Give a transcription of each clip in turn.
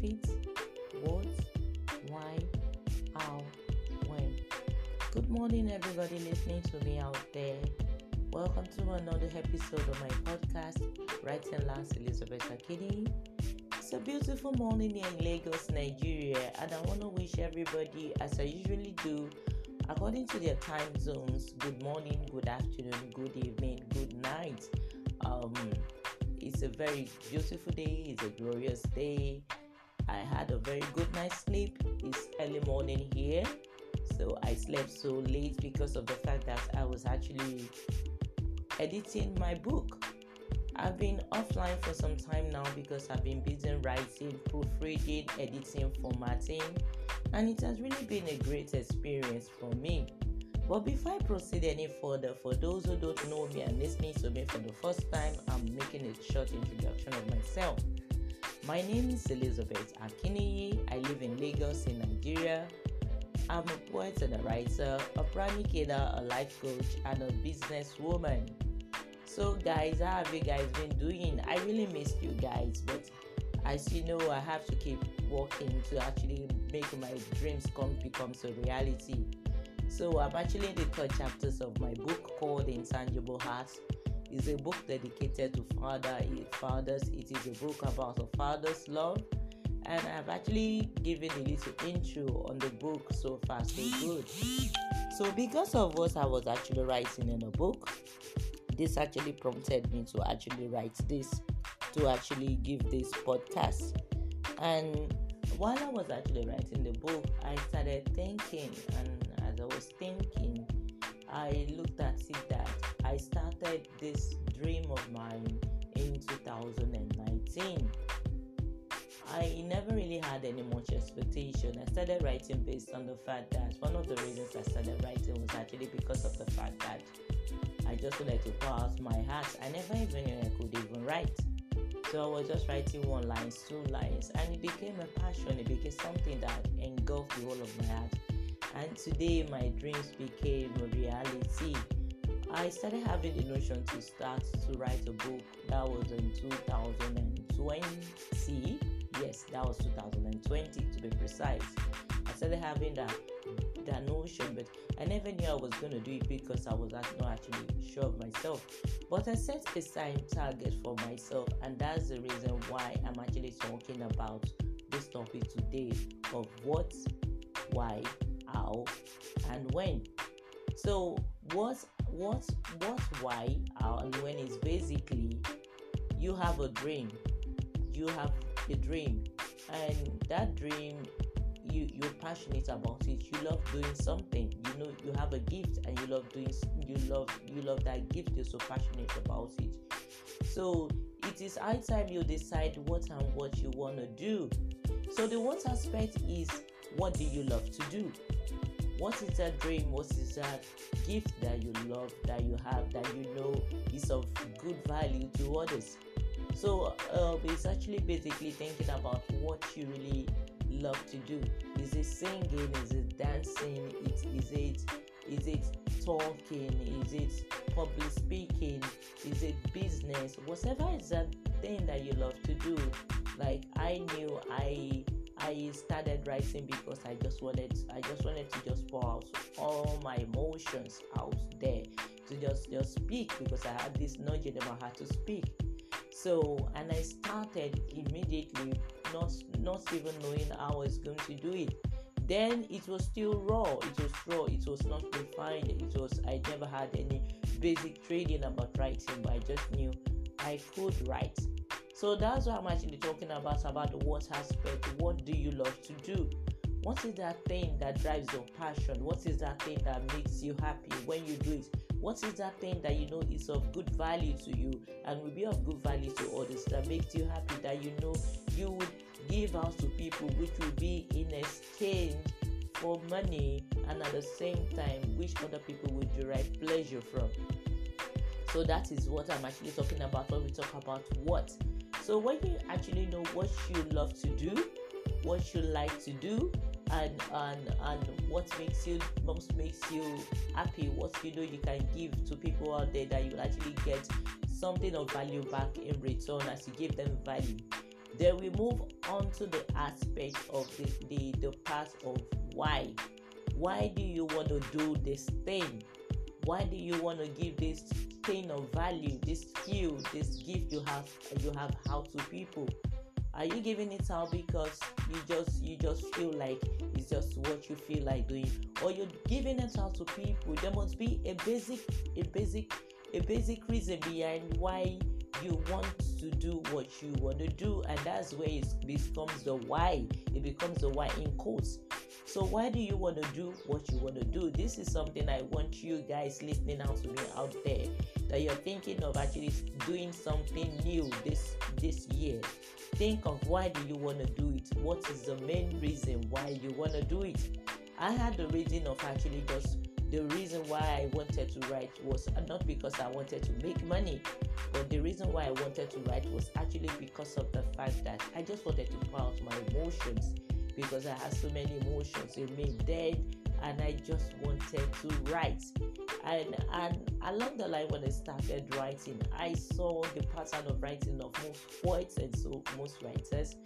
what, why, how, when. Good morning, everybody listening to me out there. Welcome to another episode of my podcast, Writing Last Elizabeth Akini. It's a beautiful morning here in Lagos, Nigeria, and I want to wish everybody, as I usually do, according to their time zones, good morning, good afternoon, good evening, good night. Um, it's a very beautiful day, it's a glorious day. I had a very good night's sleep. It's early morning here, so I slept so late because of the fact that I was actually editing my book. I've been offline for some time now because I've been busy writing, proofreading, editing, formatting, and it has really been a great experience for me. But before I proceed any further, for those who don't know me and listening to me for the first time, I'm making a short introduction of myself. My name is Elizabeth Akiniyi. I live in Lagos in Nigeria. I'm a poet and a writer, a pranicator, a life coach, and a businesswoman. So, guys, how have you guys been doing? I really missed you guys, but as you know, I have to keep working to actually make my dreams come become a reality. So I'm actually in the third chapters of my book called Intangible Hearts. It's a book dedicated to father, fathers. It is a book about a father's love, and I've actually given a little intro on the book so far, so good. So because of what I was actually writing in a book, this actually prompted me to actually write this, to actually give this podcast, and while I was actually writing the book, I started thinking and as I was thinking, I looked at it that started this dream of mine in 2019. I never really had any much expectation. I started writing based on the fact that one of the reasons I started writing was actually because of the fact that I just wanted to pour out my heart. I never even knew I could even write. So I was just writing one line, two lines, and it became a passion. It became something that engulfed the whole of my heart and today my dreams became a reality. I started having the notion to start to write a book. That was in 2020. Yes, that was 2020 to be precise. I started having that that notion, but I never knew I was going to do it because I was not actually sure of myself. But I set a time target for myself, and that's the reason why I'm actually talking about this topic today of what, why, how, and when. So what what what why, and when is basically you have a dream. You have a dream, and that dream you you're passionate about it. You love doing something. You know you have a gift, and you love doing you love you love that gift. You're so passionate about it. So it is high time you decide what and what you want to do. So the what aspect is what do you love to do? What is that dream? What is that gift that you love, that you have, that you know is of good value to others? So uh, it's actually basically thinking about what you really love to do. Is it singing? Is it dancing? Is it is it talking? Is it public speaking? Is it business? Whatever is that thing that you love to do. Like I knew I I started writing because I just wanted I just wanted to just pour out all my emotions out there to just just speak because I had this in my heart to speak. So and I started immediately, not not even knowing how I was going to do it. Then it was still raw. It was raw. It was not refined. It was I never had any basic training about writing, but I just knew I could write. So that's what I'm actually talking about about the what aspect. What do you love to do? What is that thing that drives your passion? What is that thing that makes you happy when you do it? What is that thing that you know is of good value to you and will be of good value to others that makes you happy that you know you would give out to people which will be in exchange for money and at the same time which other people would derive pleasure from? So that is what I'm actually talking about when we talk about what so when you actually know what you love to do, what you like to do, and and and what makes you most makes you happy, what you know you can give to people out there that you will actually get something of value back in return as you give them value. Then we move on to the aspect of the, the, the part of why. Why do you want to do this thing? Why do you want to give this thing of value, this skill, this gift you have you have out to people? Are you giving it out because you just you just feel like it's just what you feel like doing, or you're giving it out to people? There must be a basic a basic a basic reason behind why you want to do what you want to do, and that's where it becomes the why. It becomes the why in quotes. So why do you want to do what you want to do? This is something I want you guys listening out to me out there that you're thinking of actually doing something new this this year. Think of why do you want to do it? What is the main reason why you want to do it? I had the reason of actually just the reason why I wanted to write was uh, not because I wanted to make money, but the reason why I wanted to write was actually because of the fact that I just wanted to pour out my emotions because I had so many emotions in me dead and I just wanted to write. And and along the line when I started writing, I saw the pattern of writing of most poets and so most writers.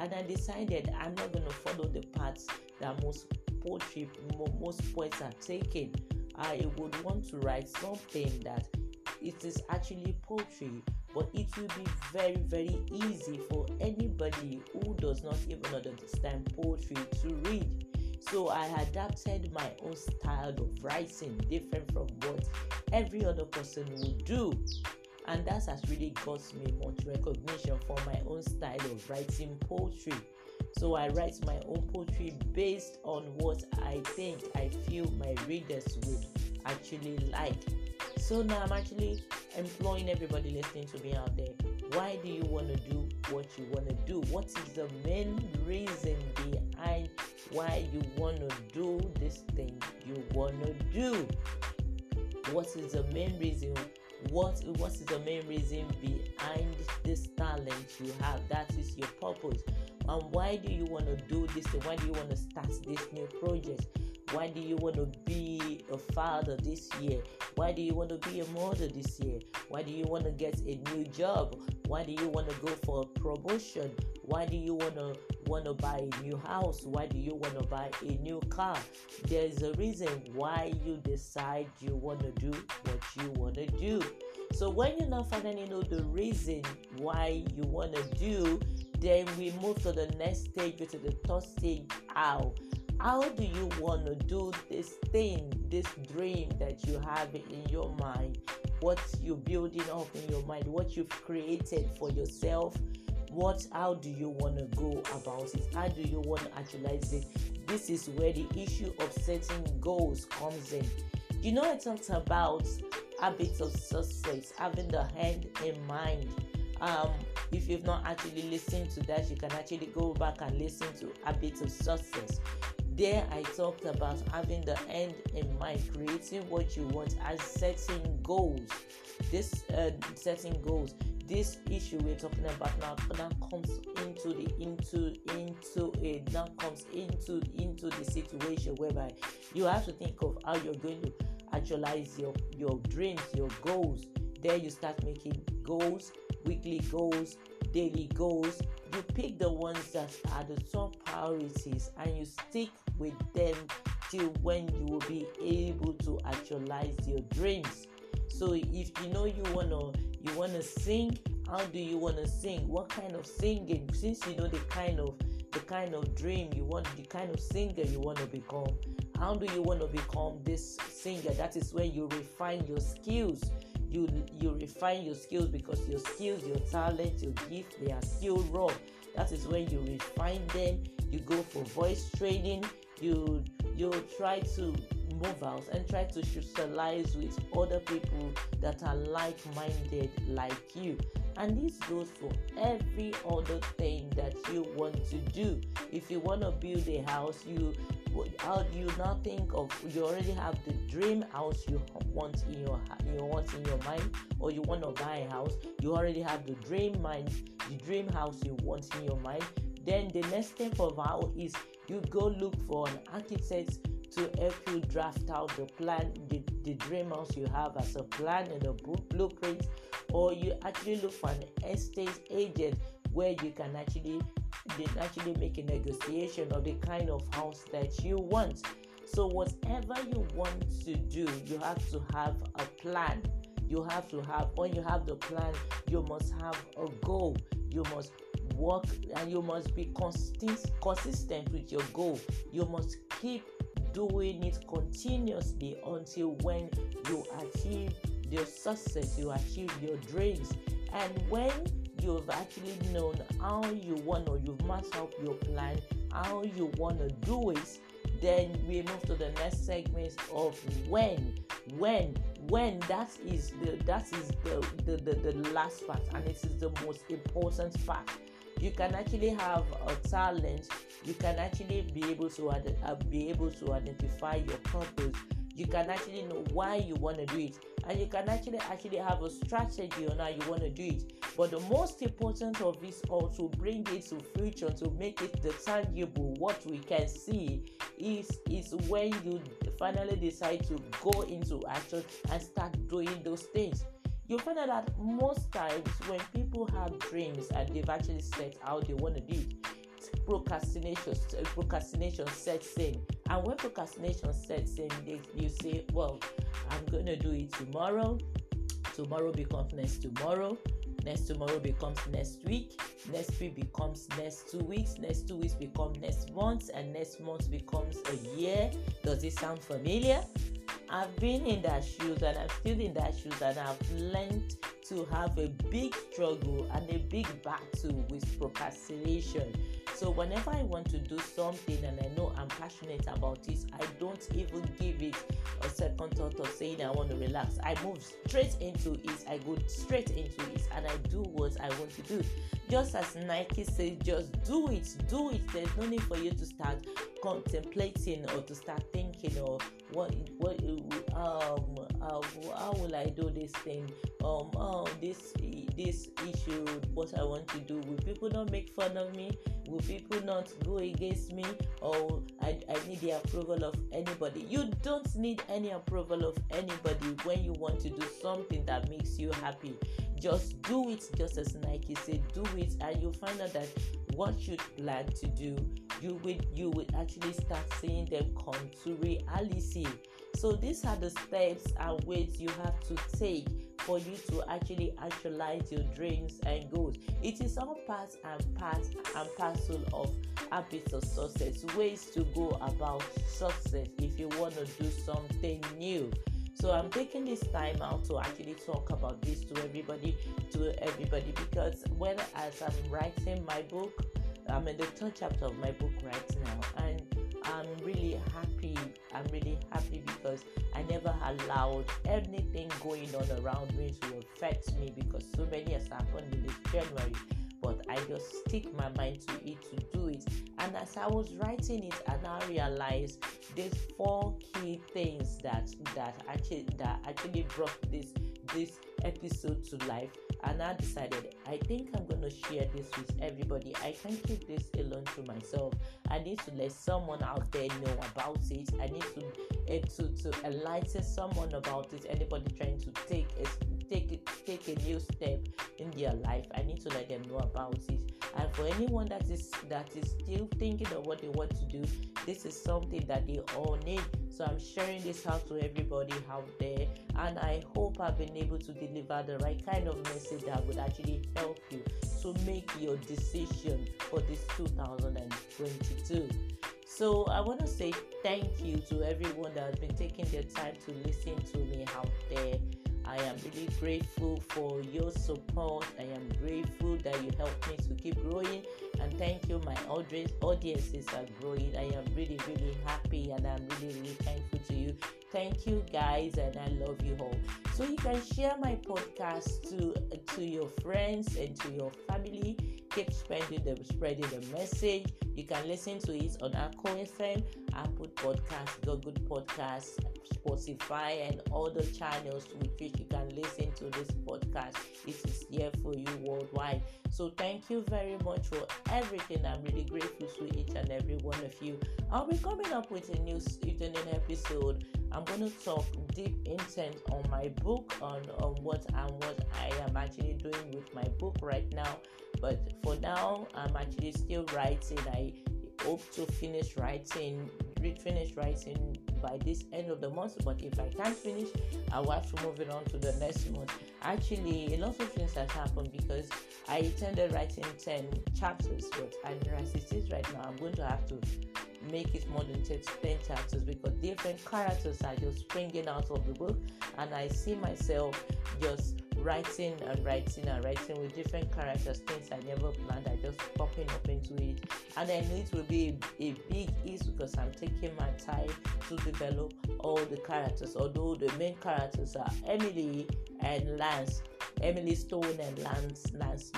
And I decided I'm not gonna follow the paths that most poetry most poets are taking. I would want to write something that it is actually poetry, but it will be very, very easy for anybody who does not even understand poetry to read. So I adapted my own style of writing, different from what every other person would do. And that has really got me much recognition for my own style of writing poetry. So I write my own poetry based on what I think I feel my readers would actually like. So now I'm actually employing everybody listening to me out there. Why do you want to do what you want to do? What is the main reason behind why you want to do this thing you want to do? What is the main reason? What what is the main reason behind this talent you have? That is your purpose and why do you want to do this why do you want to start this new project why do you want to be a father this year? Why do you want to be a mother this year? Why do you want to get a new job? Why do you want to go for a promotion? Why do you want to want to buy a new house? Why do you want to buy a new car? There's a reason why you decide you want to do what you want to do. So when you now finally know the reason why you want to do then we move to the next stage, which is the third stage. How? How do you want to do this thing, this dream that you have in your mind? What you're building up in your mind, what you've created for yourself? What? How do you want to go about it? How do you want to actualize it? This is where the issue of setting goals comes in. You know, I talked about habits of success, having the end in mind um, if you've not actually listened to that, you can actually go back and listen to Habits of Success. There, I talked about having the end in mind, creating what you want, and setting goals. This uh, setting goals. This issue we're talking about now, now comes into the into into it now comes into into the situation whereby you have to think of how you're going to actualize your your dreams, your goals. There, you start making goals weekly goals, daily goals. You pick the ones that are the top priorities and you stick with them till when you will be able to actualize your dreams. So if you know you wanna you wanna sing, how do you wanna sing? What kind of singing? Since you know the kind of the kind of dream you want, the kind of singer you want to become, how do you want to become this singer? That is where you refine your skills you you refine your skills because your skills your talent your gift they are still raw that is when you refine them you go for voice training you you try to move out and try to socialize with other people that are like-minded like you. And this goes for every other thing that you want to do. If you want to build a house you you now think of you already have the dream house you want in your you want in your mind or you want to buy a house you already have the dream mind the dream house you want in your mind then the next step of how is you go look for an architect to help you draft out the plan the, the dream house you have as a plan and a blueprint or you actually look for an estate agent where you can actually actually make a negotiation of the kind of house that you want. So whatever you want to do, you have to have a plan. You have to have when you have the plan, you must have a goal. You must work and you must be consist- consistent with your goal. You must keep doing it continuously until when you achieve your success, you achieve your dreams. And when you've actually known how you want or you've mapped out your plan, how you want to do it, then we move to the next segment of when. When when that is the that is the, the, the, the last part and it is the most important part you can actually have a talent you can actually be able to uh, be able to identify your purpose. You can actually know why you want to do it. And you can actually actually have a strategy on how you want to do it. But the most important of this all to bring it to future to make it the tangible what we can see is is when you finally decide to go into action and start doing those things you find out that most times when people have dreams and they've actually set out they want to do it, procrastination uh, procrastination sets in. And when procrastination sets in, they, you say, "Well, I'm going to do it tomorrow." Tomorrow becomes next tomorrow. Next tomorrow becomes next week. Next week becomes next two weeks. Next two weeks become next month, and next month becomes a year. Does it sound familiar? I've been in that shoes and I'm still in that shoes and I've learned to have a big struggle and a big battle with procrastination. So whenever I want to do something and I know I'm passionate about it, I don't even give it a second thought of saying I want to relax. I move straight into it. I go straight into it and I do what I want to do. Just as Nike says, just do it, do it. There's no need for you to start contemplating or to start thinking or what what um uh, how will I do this thing? Um oh this this issue what I want to do. Will people not make fun of me? Will people not go against me? Or I, I need the approval of anybody. You don't need any approval of anybody when you want to do something that makes you happy just do it just as nike said do it and you'll find out that what you plan to do you will you will actually start seeing them come to reality so these are the steps and ways you have to take for you to actually actualize your dreams and goals. It is all part and part and parcel of habits of success, ways to go about success if you want to do something new. So I'm taking this time out to actually talk about this to everybody, to everybody, because when as I'm writing my book, I'm in the third chapter of my book right now, and I'm really happy. I'm really happy because I never allowed anything going on around me to affect me because so many has happened in this January. But I just stick my mind to it to do it. And as I was writing it, and I realized there's four key things that that actually that actually brought this this episode to life and I decided I think I'm to share this with everybody. I can't keep this alone to myself. I need to let someone out there know about it. I need to uh, to to enlighten someone about it. Anybody trying to take a take take a new step in their life, I need to let them know about it. And for anyone that is that is still thinking of what they want to do, this is something that they all need. So I'm sharing this out to everybody out there, and I hope I've been able to deliver the right kind of message that would actually help you to make your decision for this 2022. So I want to say thank you to everyone that has been taking their time to listen to me out there. I am really grateful for your support. I am grateful that you help me to keep growing. And thank you, my audience. Audiences are growing. I am really, really happy and I'm really, really thankful to you. Thank you, guys, and I love you all. So you can share my podcast to to your friends and to your family. Keep spreading the spreading the message. You can listen to it on Anchor FM, Apple Podcast, Google Podcast, Spotify, and other channels with which you can listen to this podcast. It is here for you worldwide. So thank you very much for everything. I'm really grateful to each and every one of you. I'll be coming up with a new evening episode. I'm going to talk deep intent on my book on, on what and what I am actually doing with my book right now But for now, I'm actually still writing. I hope to finish writing, finish writing by this end of the month. But if I can't finish, I will have to move it on to the next month. Actually, a lot of things has happened because I intended writing 10 chapters, but as it is right now, I'm going to have to make it more than 10 chapters because different characters are just springing out of the book, and I see myself just writing and writing and writing with different characters, things I never planned, I just popping up into it. And I know it will be a, big ease because I'm taking my time to develop all the characters, although the main characters are Emily and Lance. Emily Stone and Lance Lance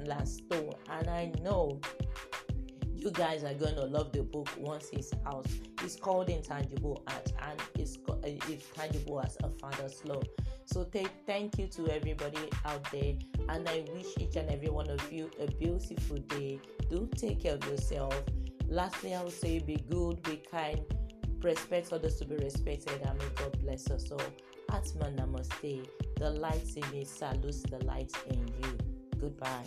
Lance Stone, and I know you guys are going to love the book once it's out. It's called Intangible Art and it's, it's tangible as a father's love. So th- thank you to everybody out there, and I wish each and every one of you a beautiful day. Do take care of yourself. Lastly, I would say be good, be kind, respect others to be respected, and may God bless us all. Atman Namaste. The light in me salutes the light in you. Goodbye.